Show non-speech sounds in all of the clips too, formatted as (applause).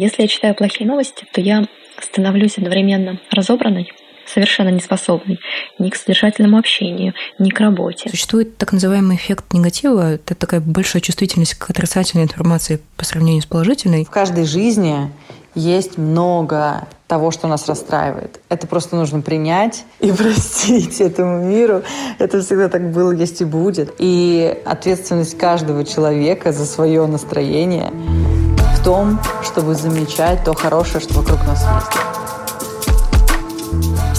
Если я читаю плохие новости, то я становлюсь одновременно разобранной, совершенно не способной ни к содержательному общению, ни к работе. Существует так называемый эффект негатива. Это такая большая чувствительность к отрицательной информации по сравнению с положительной. В каждой жизни есть много того, что нас расстраивает. Это просто нужно принять и (laughs) простить этому миру. Это всегда так было, есть и будет. И ответственность каждого человека за свое настроение том, чтобы замечать то хорошее, что вокруг нас есть.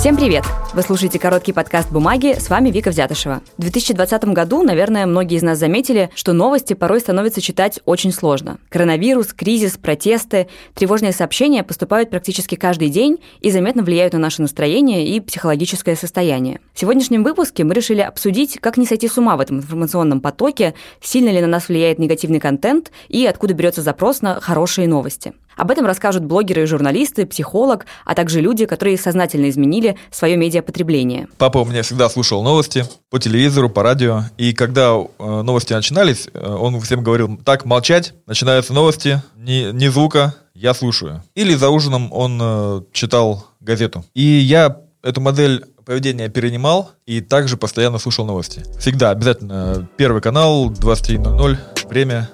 Всем привет! Вы слушаете короткий подкаст «Бумаги», с вами Вика Взятышева. В 2020 году, наверное, многие из нас заметили, что новости порой становится читать очень сложно. Коронавирус, кризис, протесты, тревожные сообщения поступают практически каждый день и заметно влияют на наше настроение и психологическое состояние. В сегодняшнем выпуске мы решили обсудить, как не сойти с ума в этом информационном потоке, сильно ли на нас влияет негативный контент и откуда берется запрос на хорошие новости. Об этом расскажут блогеры и журналисты, психолог, а также люди, которые сознательно изменили свое медиапотребление. Папа у меня всегда слушал новости по телевизору, по радио. И когда э, новости начинались, э, он всем говорил, так, молчать, начинаются новости, ни, ни звука, я слушаю. Или за ужином он э, читал газету. И я эту модель поведения перенимал и также постоянно слушал новости. Всегда, обязательно. Первый канал, 23.00, время,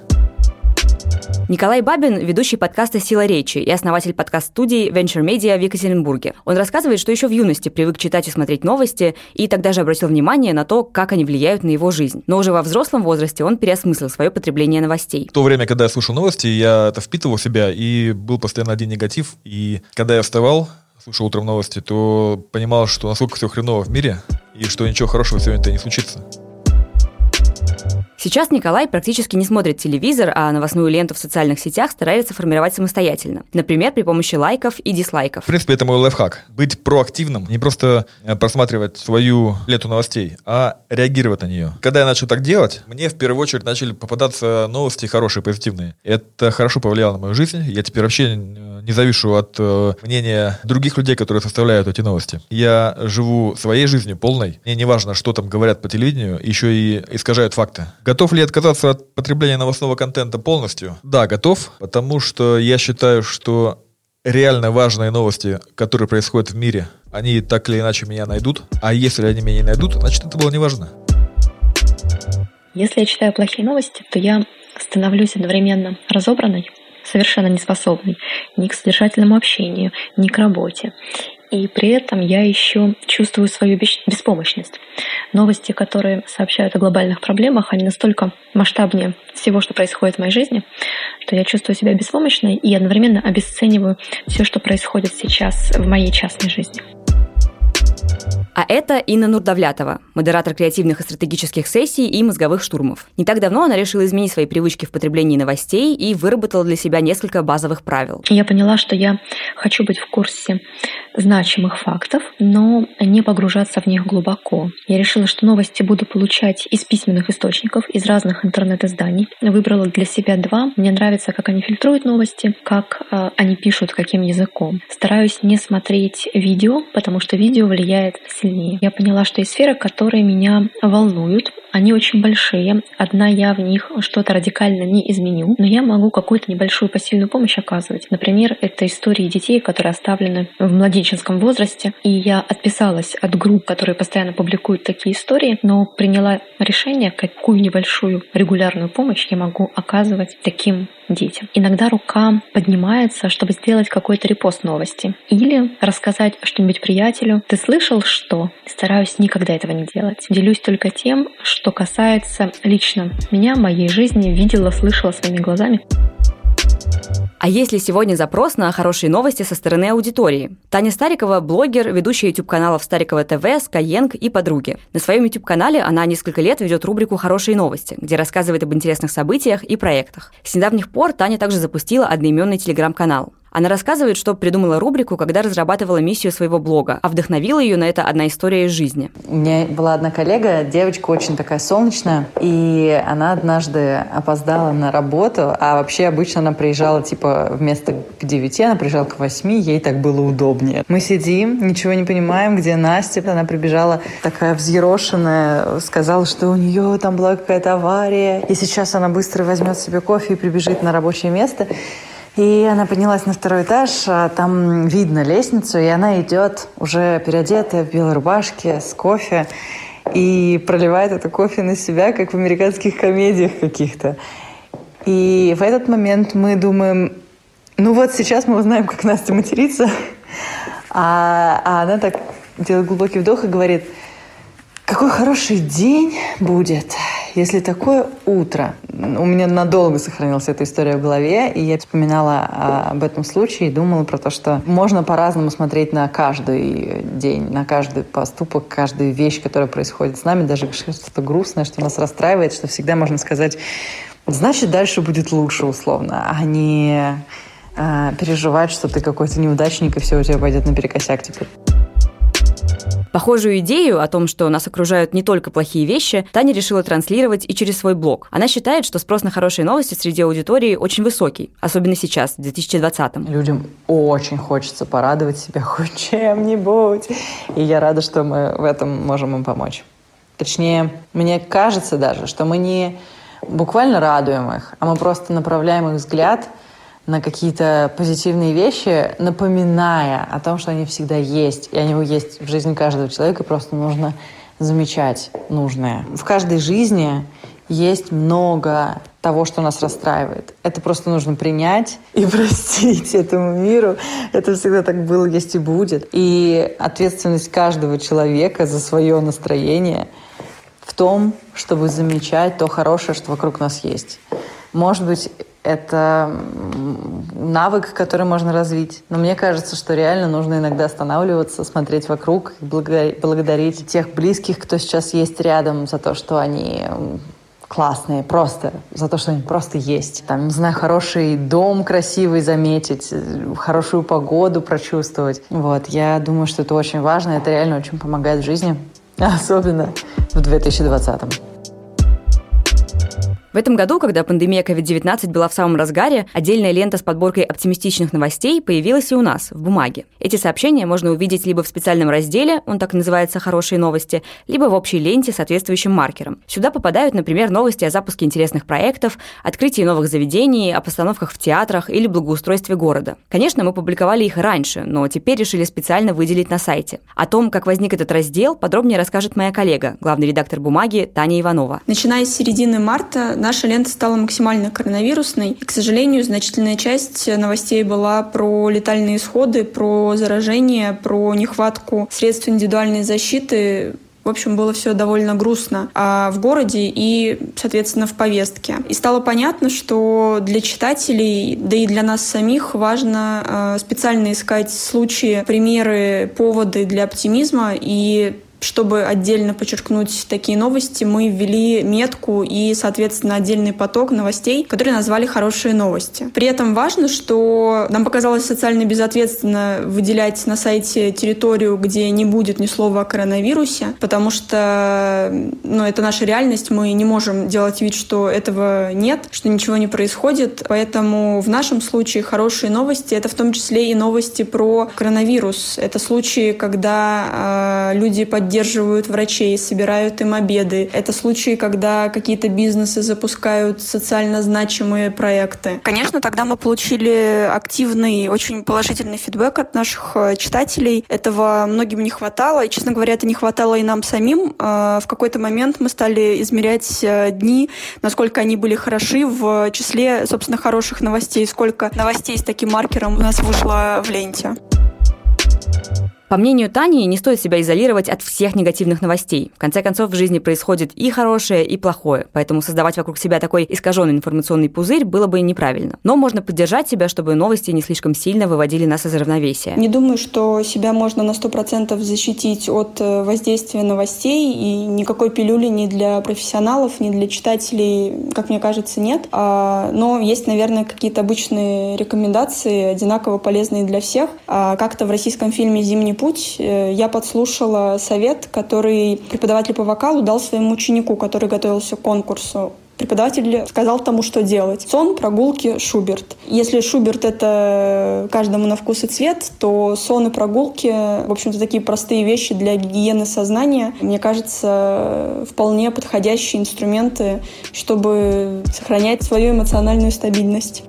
Николай Бабин – ведущий подкаста «Сила речи» и основатель подкаст-студии Venture Media в Екатеринбурге. Он рассказывает, что еще в юности привык читать и смотреть новости, и тогда же обратил внимание на то, как они влияют на его жизнь. Но уже во взрослом возрасте он переосмыслил свое потребление новостей. В то время, когда я слушал новости, я это впитывал в себя, и был постоянно один негатив. И когда я вставал, слушал утром новости, то понимал, что насколько все хреново в мире, и что ничего хорошего сегодня-то не случится. Сейчас Николай практически не смотрит телевизор, а новостную ленту в социальных сетях старается формировать самостоятельно. Например, при помощи лайков и дизлайков. В принципе, это мой лайфхак. Быть проактивным, не просто э, просматривать свою ленту новостей, а реагировать на нее. Когда я начал так делать, мне в первую очередь начали попадаться новости хорошие, позитивные. Это хорошо повлияло на мою жизнь. Я теперь вообще не завишу от э, мнения других людей, которые составляют эти новости. Я живу своей жизнью полной. Мне не важно, что там говорят по телевидению, еще и искажают факты. Готов ли отказаться от потребления новостного контента полностью? Да, готов, потому что я считаю, что реально важные новости, которые происходят в мире, они так или иначе меня найдут. А если они меня не найдут, значит, это было неважно. Если я читаю плохие новости, то я становлюсь одновременно разобранной, совершенно не способной ни к содержательному общению, ни к работе. И при этом я еще чувствую свою беспомощность. Новости, которые сообщают о глобальных проблемах, они настолько масштабнее всего, что происходит в моей жизни, что я чувствую себя беспомощной и одновременно обесцениваю все, что происходит сейчас в моей частной жизни. А это Инна Нурдавлятова, модератор креативных и стратегических сессий и мозговых штурмов. Не так давно она решила изменить свои привычки в потреблении новостей и выработала для себя несколько базовых правил. Я поняла, что я хочу быть в курсе значимых фактов, но не погружаться в них глубоко. Я решила, что новости буду получать из письменных источников, из разных интернет-изданий. Выбрала для себя два. Мне нравится, как они фильтруют новости, как э, они пишут, каким языком. Стараюсь не смотреть видео, потому что видео влияет сильно сильнее. Я поняла, что есть сферы, которые меня волнуют. Они очень большие. Одна я в них что-то радикально не изменю, но я могу какую-то небольшую посильную помощь оказывать. Например, это истории детей, которые оставлены в младенческом возрасте. И я отписалась от групп, которые постоянно публикуют такие истории, но приняла решение, какую небольшую регулярную помощь я могу оказывать таким детям. Иногда рука поднимается, чтобы сделать какой-то репост новости. Или рассказать что-нибудь приятелю. Ты слышал, что? Стараюсь никогда этого не делать. Делюсь только тем, что касается лично меня, моей жизни, видела, слышала своими глазами. А есть ли сегодня запрос на хорошие новости со стороны аудитории? Таня Старикова – блогер, ведущая YouTube-каналов Старикова ТВ, Skyeng и подруги. На своем YouTube-канале она несколько лет ведет рубрику «Хорошие новости», где рассказывает об интересных событиях и проектах. С недавних пор Таня также запустила одноименный телеграм-канал. Она рассказывает, что придумала рубрику, когда разрабатывала миссию своего блога, а вдохновила ее на это одна история из жизни. У меня была одна коллега, девочка очень такая солнечная, и она однажды опоздала на работу, а вообще обычно она приезжала типа вместо к 9, она приезжала к 8, ей так было удобнее. Мы сидим, ничего не понимаем, где Настя, она прибежала такая взъерошенная, сказала, что у нее там была какая-то авария, и сейчас она быстро возьмет себе кофе и прибежит на рабочее место. И она поднялась на второй этаж, а там видно лестницу, и она идет уже переодетая в белой рубашке с кофе и проливает это кофе на себя, как в американских комедиях каких-то. И в этот момент мы думаем, ну вот сейчас мы узнаем, как Настя матерится, а, а она так делает глубокий вдох и говорит – какой хороший день будет, если такое утро. У меня надолго сохранилась эта история в голове, и я вспоминала а, об этом случае и думала про то, что можно по-разному смотреть на каждый день, на каждый поступок, каждую вещь, которая происходит с нами, даже что-то грустное, что нас расстраивает, что всегда можно сказать, значит, дальше будет лучше, условно, а не а, переживать, что ты какой-то неудачник, и все у тебя пойдет наперекосяк. Типа, Похожую идею о том, что нас окружают не только плохие вещи, Таня решила транслировать и через свой блог. Она считает, что спрос на хорошие новости среди аудитории очень высокий, особенно сейчас, в 2020-м. Людям очень хочется порадовать себя (laughs) хоть чем-нибудь. И я рада, что мы в этом можем им помочь. Точнее, мне кажется даже, что мы не буквально радуем их, а мы просто направляем их взгляд – на какие-то позитивные вещи, напоминая о том, что они всегда есть, и они есть в жизни каждого человека, просто нужно замечать нужное. В каждой жизни есть много того, что нас расстраивает. Это просто нужно принять и (laughs) простить этому миру. Это всегда так было, есть и будет. И ответственность каждого человека за свое настроение в том, чтобы замечать то хорошее, что вокруг нас есть. Может быть, это навык, который можно развить. Но мне кажется, что реально нужно иногда останавливаться, смотреть вокруг, благодарить тех близких, кто сейчас есть рядом, за то, что они классные, просто за то, что они просто есть. Там, не знаю, хороший дом красивый заметить, хорошую погоду прочувствовать. Вот, я думаю, что это очень важно, это реально очень помогает в жизни, (laughs) особенно в 2020 -м. В этом году, когда пандемия COVID-19 была в самом разгаре, отдельная лента с подборкой оптимистичных новостей появилась и у нас, в бумаге. Эти сообщения можно увидеть либо в специальном разделе, он так и называется «Хорошие новости», либо в общей ленте с соответствующим маркером. Сюда попадают, например, новости о запуске интересных проектов, открытии новых заведений, о постановках в театрах или благоустройстве города. Конечно, мы публиковали их раньше, но теперь решили специально выделить на сайте. О том, как возник этот раздел, подробнее расскажет моя коллега, главный редактор бумаги Таня Иванова. Начиная с середины марта наша лента стала максимально коронавирусной. И, к сожалению, значительная часть новостей была про летальные исходы, про заражение, про нехватку средств индивидуальной защиты, в общем, было все довольно грустно а в городе и, соответственно, в повестке. И стало понятно, что для читателей, да и для нас самих важно а, специально искать случаи, примеры, поводы для оптимизма и чтобы отдельно подчеркнуть такие новости, мы ввели метку и, соответственно, отдельный поток новостей, которые назвали «хорошие новости». При этом важно, что нам показалось социально безответственно выделять на сайте территорию, где не будет ни слова о коронавирусе, потому что ну, это наша реальность, мы не можем делать вид, что этого нет, что ничего не происходит. Поэтому в нашем случае хорошие новости — это в том числе и новости про коронавирус. Это случаи, когда э, люди поддерживают поддерживают врачей, собирают им обеды. Это случаи, когда какие-то бизнесы запускают социально значимые проекты. Конечно, тогда мы получили активный, очень положительный фидбэк от наших э, читателей. Этого многим не хватало, и, честно говоря, это не хватало и нам самим. Э, в какой-то момент мы стали измерять э, дни, насколько они были хороши в числе, собственно, хороших новостей, сколько новостей с таким маркером у нас вышло в ленте. По мнению Тани, не стоит себя изолировать от всех негативных новостей. В конце концов, в жизни происходит и хорошее, и плохое, поэтому создавать вокруг себя такой искаженный информационный пузырь было бы неправильно. Но можно поддержать себя, чтобы новости не слишком сильно выводили нас из равновесия. Не думаю, что себя можно на 100% защитить от э, воздействия новостей, и никакой пилюли ни для профессионалов, ни для читателей, как мне кажется, нет. А, но есть, наверное, какие-то обычные рекомендации, одинаково полезные для всех. А, как-то в российском фильме «Зимний путь э, я подслушала совет, который преподаватель по вокалу дал своему ученику, который готовился к конкурсу. Преподаватель сказал тому, что делать. Сон, прогулки, Шуберт. Если Шуберт — это каждому на вкус и цвет, то сон и прогулки, в общем-то, такие простые вещи для гигиены сознания, мне кажется, вполне подходящие инструменты, чтобы сохранять свою эмоциональную стабильность.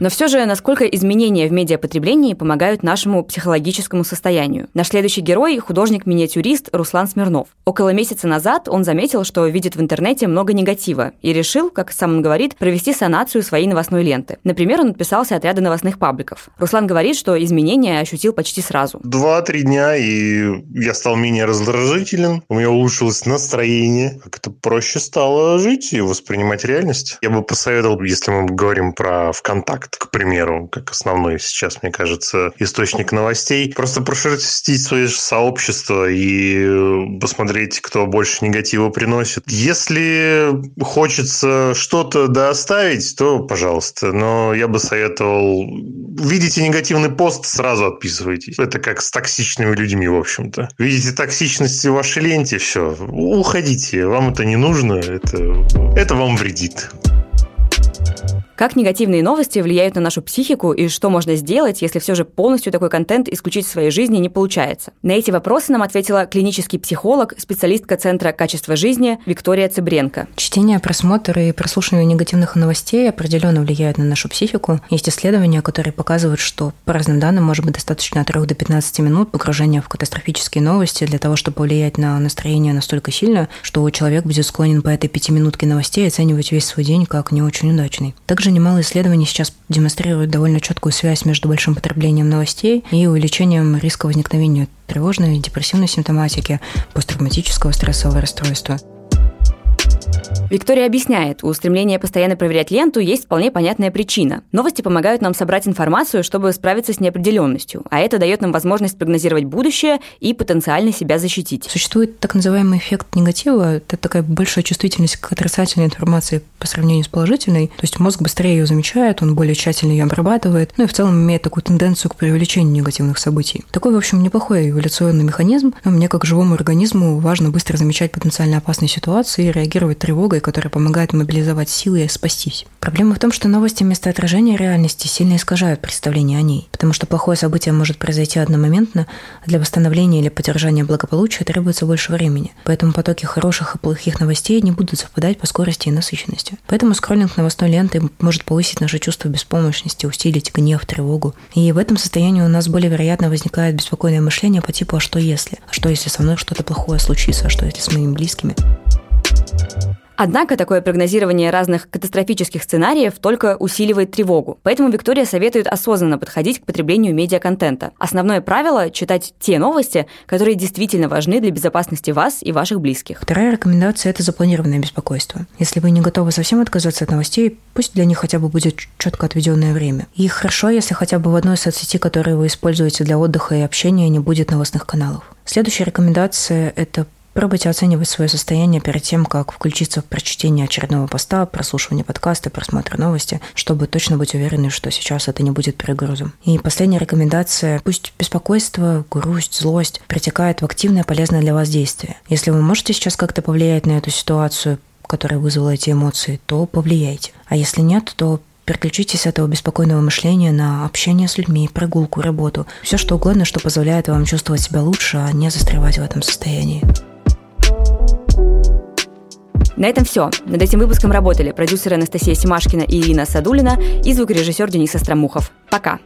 Но все же, насколько изменения в медиапотреблении помогают нашему психологическому состоянию? Наш следующий герой – художник-миниатюрист Руслан Смирнов. Около месяца назад он заметил, что видит в интернете много негатива и решил, как сам он говорит, провести санацию своей новостной ленты. Например, он отписался от ряда новостных пабликов. Руслан говорит, что изменения ощутил почти сразу. Два-три дня, и я стал менее раздражителен, у меня улучшилось настроение, как-то проще стало жить и воспринимать реальность. Я бы посоветовал, если мы говорим про ВКонтакт, к примеру, как основной сейчас, мне кажется, источник новостей, просто прошерстить свое сообщество и посмотреть, кто больше негатива приносит. Если хочется что-то дооставить, то пожалуйста. Но я бы советовал... Видите негативный пост, сразу отписывайтесь. Это как с токсичными людьми, в общем-то. Видите токсичность в вашей ленте, все, уходите. Вам это не нужно, это, это вам вредит. Как негативные новости влияют на нашу психику и что можно сделать, если все же полностью такой контент исключить в своей жизни не получается? На эти вопросы нам ответила клинический психолог, специалистка Центра качества жизни Виктория Цыбренко. Чтение, просмотр и прослушивание негативных новостей определенно влияют на нашу психику. Есть исследования, которые показывают, что по разным данным может быть достаточно от 3 до 15 минут погружения в катастрофические новости для того, чтобы повлиять на настроение настолько сильно, что человек будет склонен по этой пятиминутке новостей оценивать весь свой день как не очень удачный. Также также немало исследований сейчас демонстрируют довольно четкую связь между большим потреблением новостей и увеличением риска возникновения тревожной и депрессивной симптоматики, посттравматического стрессового расстройства. Виктория объясняет, у стремления постоянно проверять ленту есть вполне понятная причина. Новости помогают нам собрать информацию, чтобы справиться с неопределенностью, а это дает нам возможность прогнозировать будущее и потенциально себя защитить. Существует так называемый эффект негатива. Это такая большая чувствительность к отрицательной информации по сравнению с положительной. То есть мозг быстрее ее замечает, он более тщательно ее обрабатывает, ну и в целом имеет такую тенденцию к преувеличению негативных событий. Такой, в общем, неплохой эволюционный механизм, но мне как живому организму важно быстро замечать потенциально опасные ситуации и реагировать тревогой которая помогает мобилизовать силы и спастись. Проблема в том, что новости вместо отражения реальности сильно искажают представление о ней, потому что плохое событие может произойти одномоментно, а для восстановления или поддержания благополучия требуется больше времени. Поэтому потоки хороших и плохих новостей не будут совпадать по скорости и насыщенности. Поэтому скроллинг новостной ленты может повысить наше чувство беспомощности, усилить гнев, тревогу. И в этом состоянии у нас более вероятно возникает беспокойное мышление по типу «а что если?», «а что если со мной что-то плохое случится?», «а что если с моими близкими?». Однако такое прогнозирование разных катастрофических сценариев только усиливает тревогу. Поэтому Виктория советует осознанно подходить к потреблению медиаконтента. Основное правило – читать те новости, которые действительно важны для безопасности вас и ваших близких. Вторая рекомендация – это запланированное беспокойство. Если вы не готовы совсем отказаться от новостей, пусть для них хотя бы будет четко отведенное время. И хорошо, если хотя бы в одной соцсети, которую вы используете для отдыха и общения, не будет новостных каналов. Следующая рекомендация – это Пробуйте оценивать свое состояние перед тем, как включиться в прочтение очередного поста, прослушивание подкаста, просмотр новости, чтобы точно быть уверены, что сейчас это не будет перегрузом. И последняя рекомендация. Пусть беспокойство, грусть, злость протекает в активное полезное для вас действие. Если вы можете сейчас как-то повлиять на эту ситуацию, которая вызвала эти эмоции, то повлияйте. А если нет, то Переключитесь с этого беспокойного мышления на общение с людьми, прогулку, работу. Все что угодно, что позволяет вам чувствовать себя лучше, а не застревать в этом состоянии. На этом все. Над этим выпуском работали продюсеры Анастасия Симашкина и Ирина Садулина и звукорежиссер Денис Остромухов. Пока!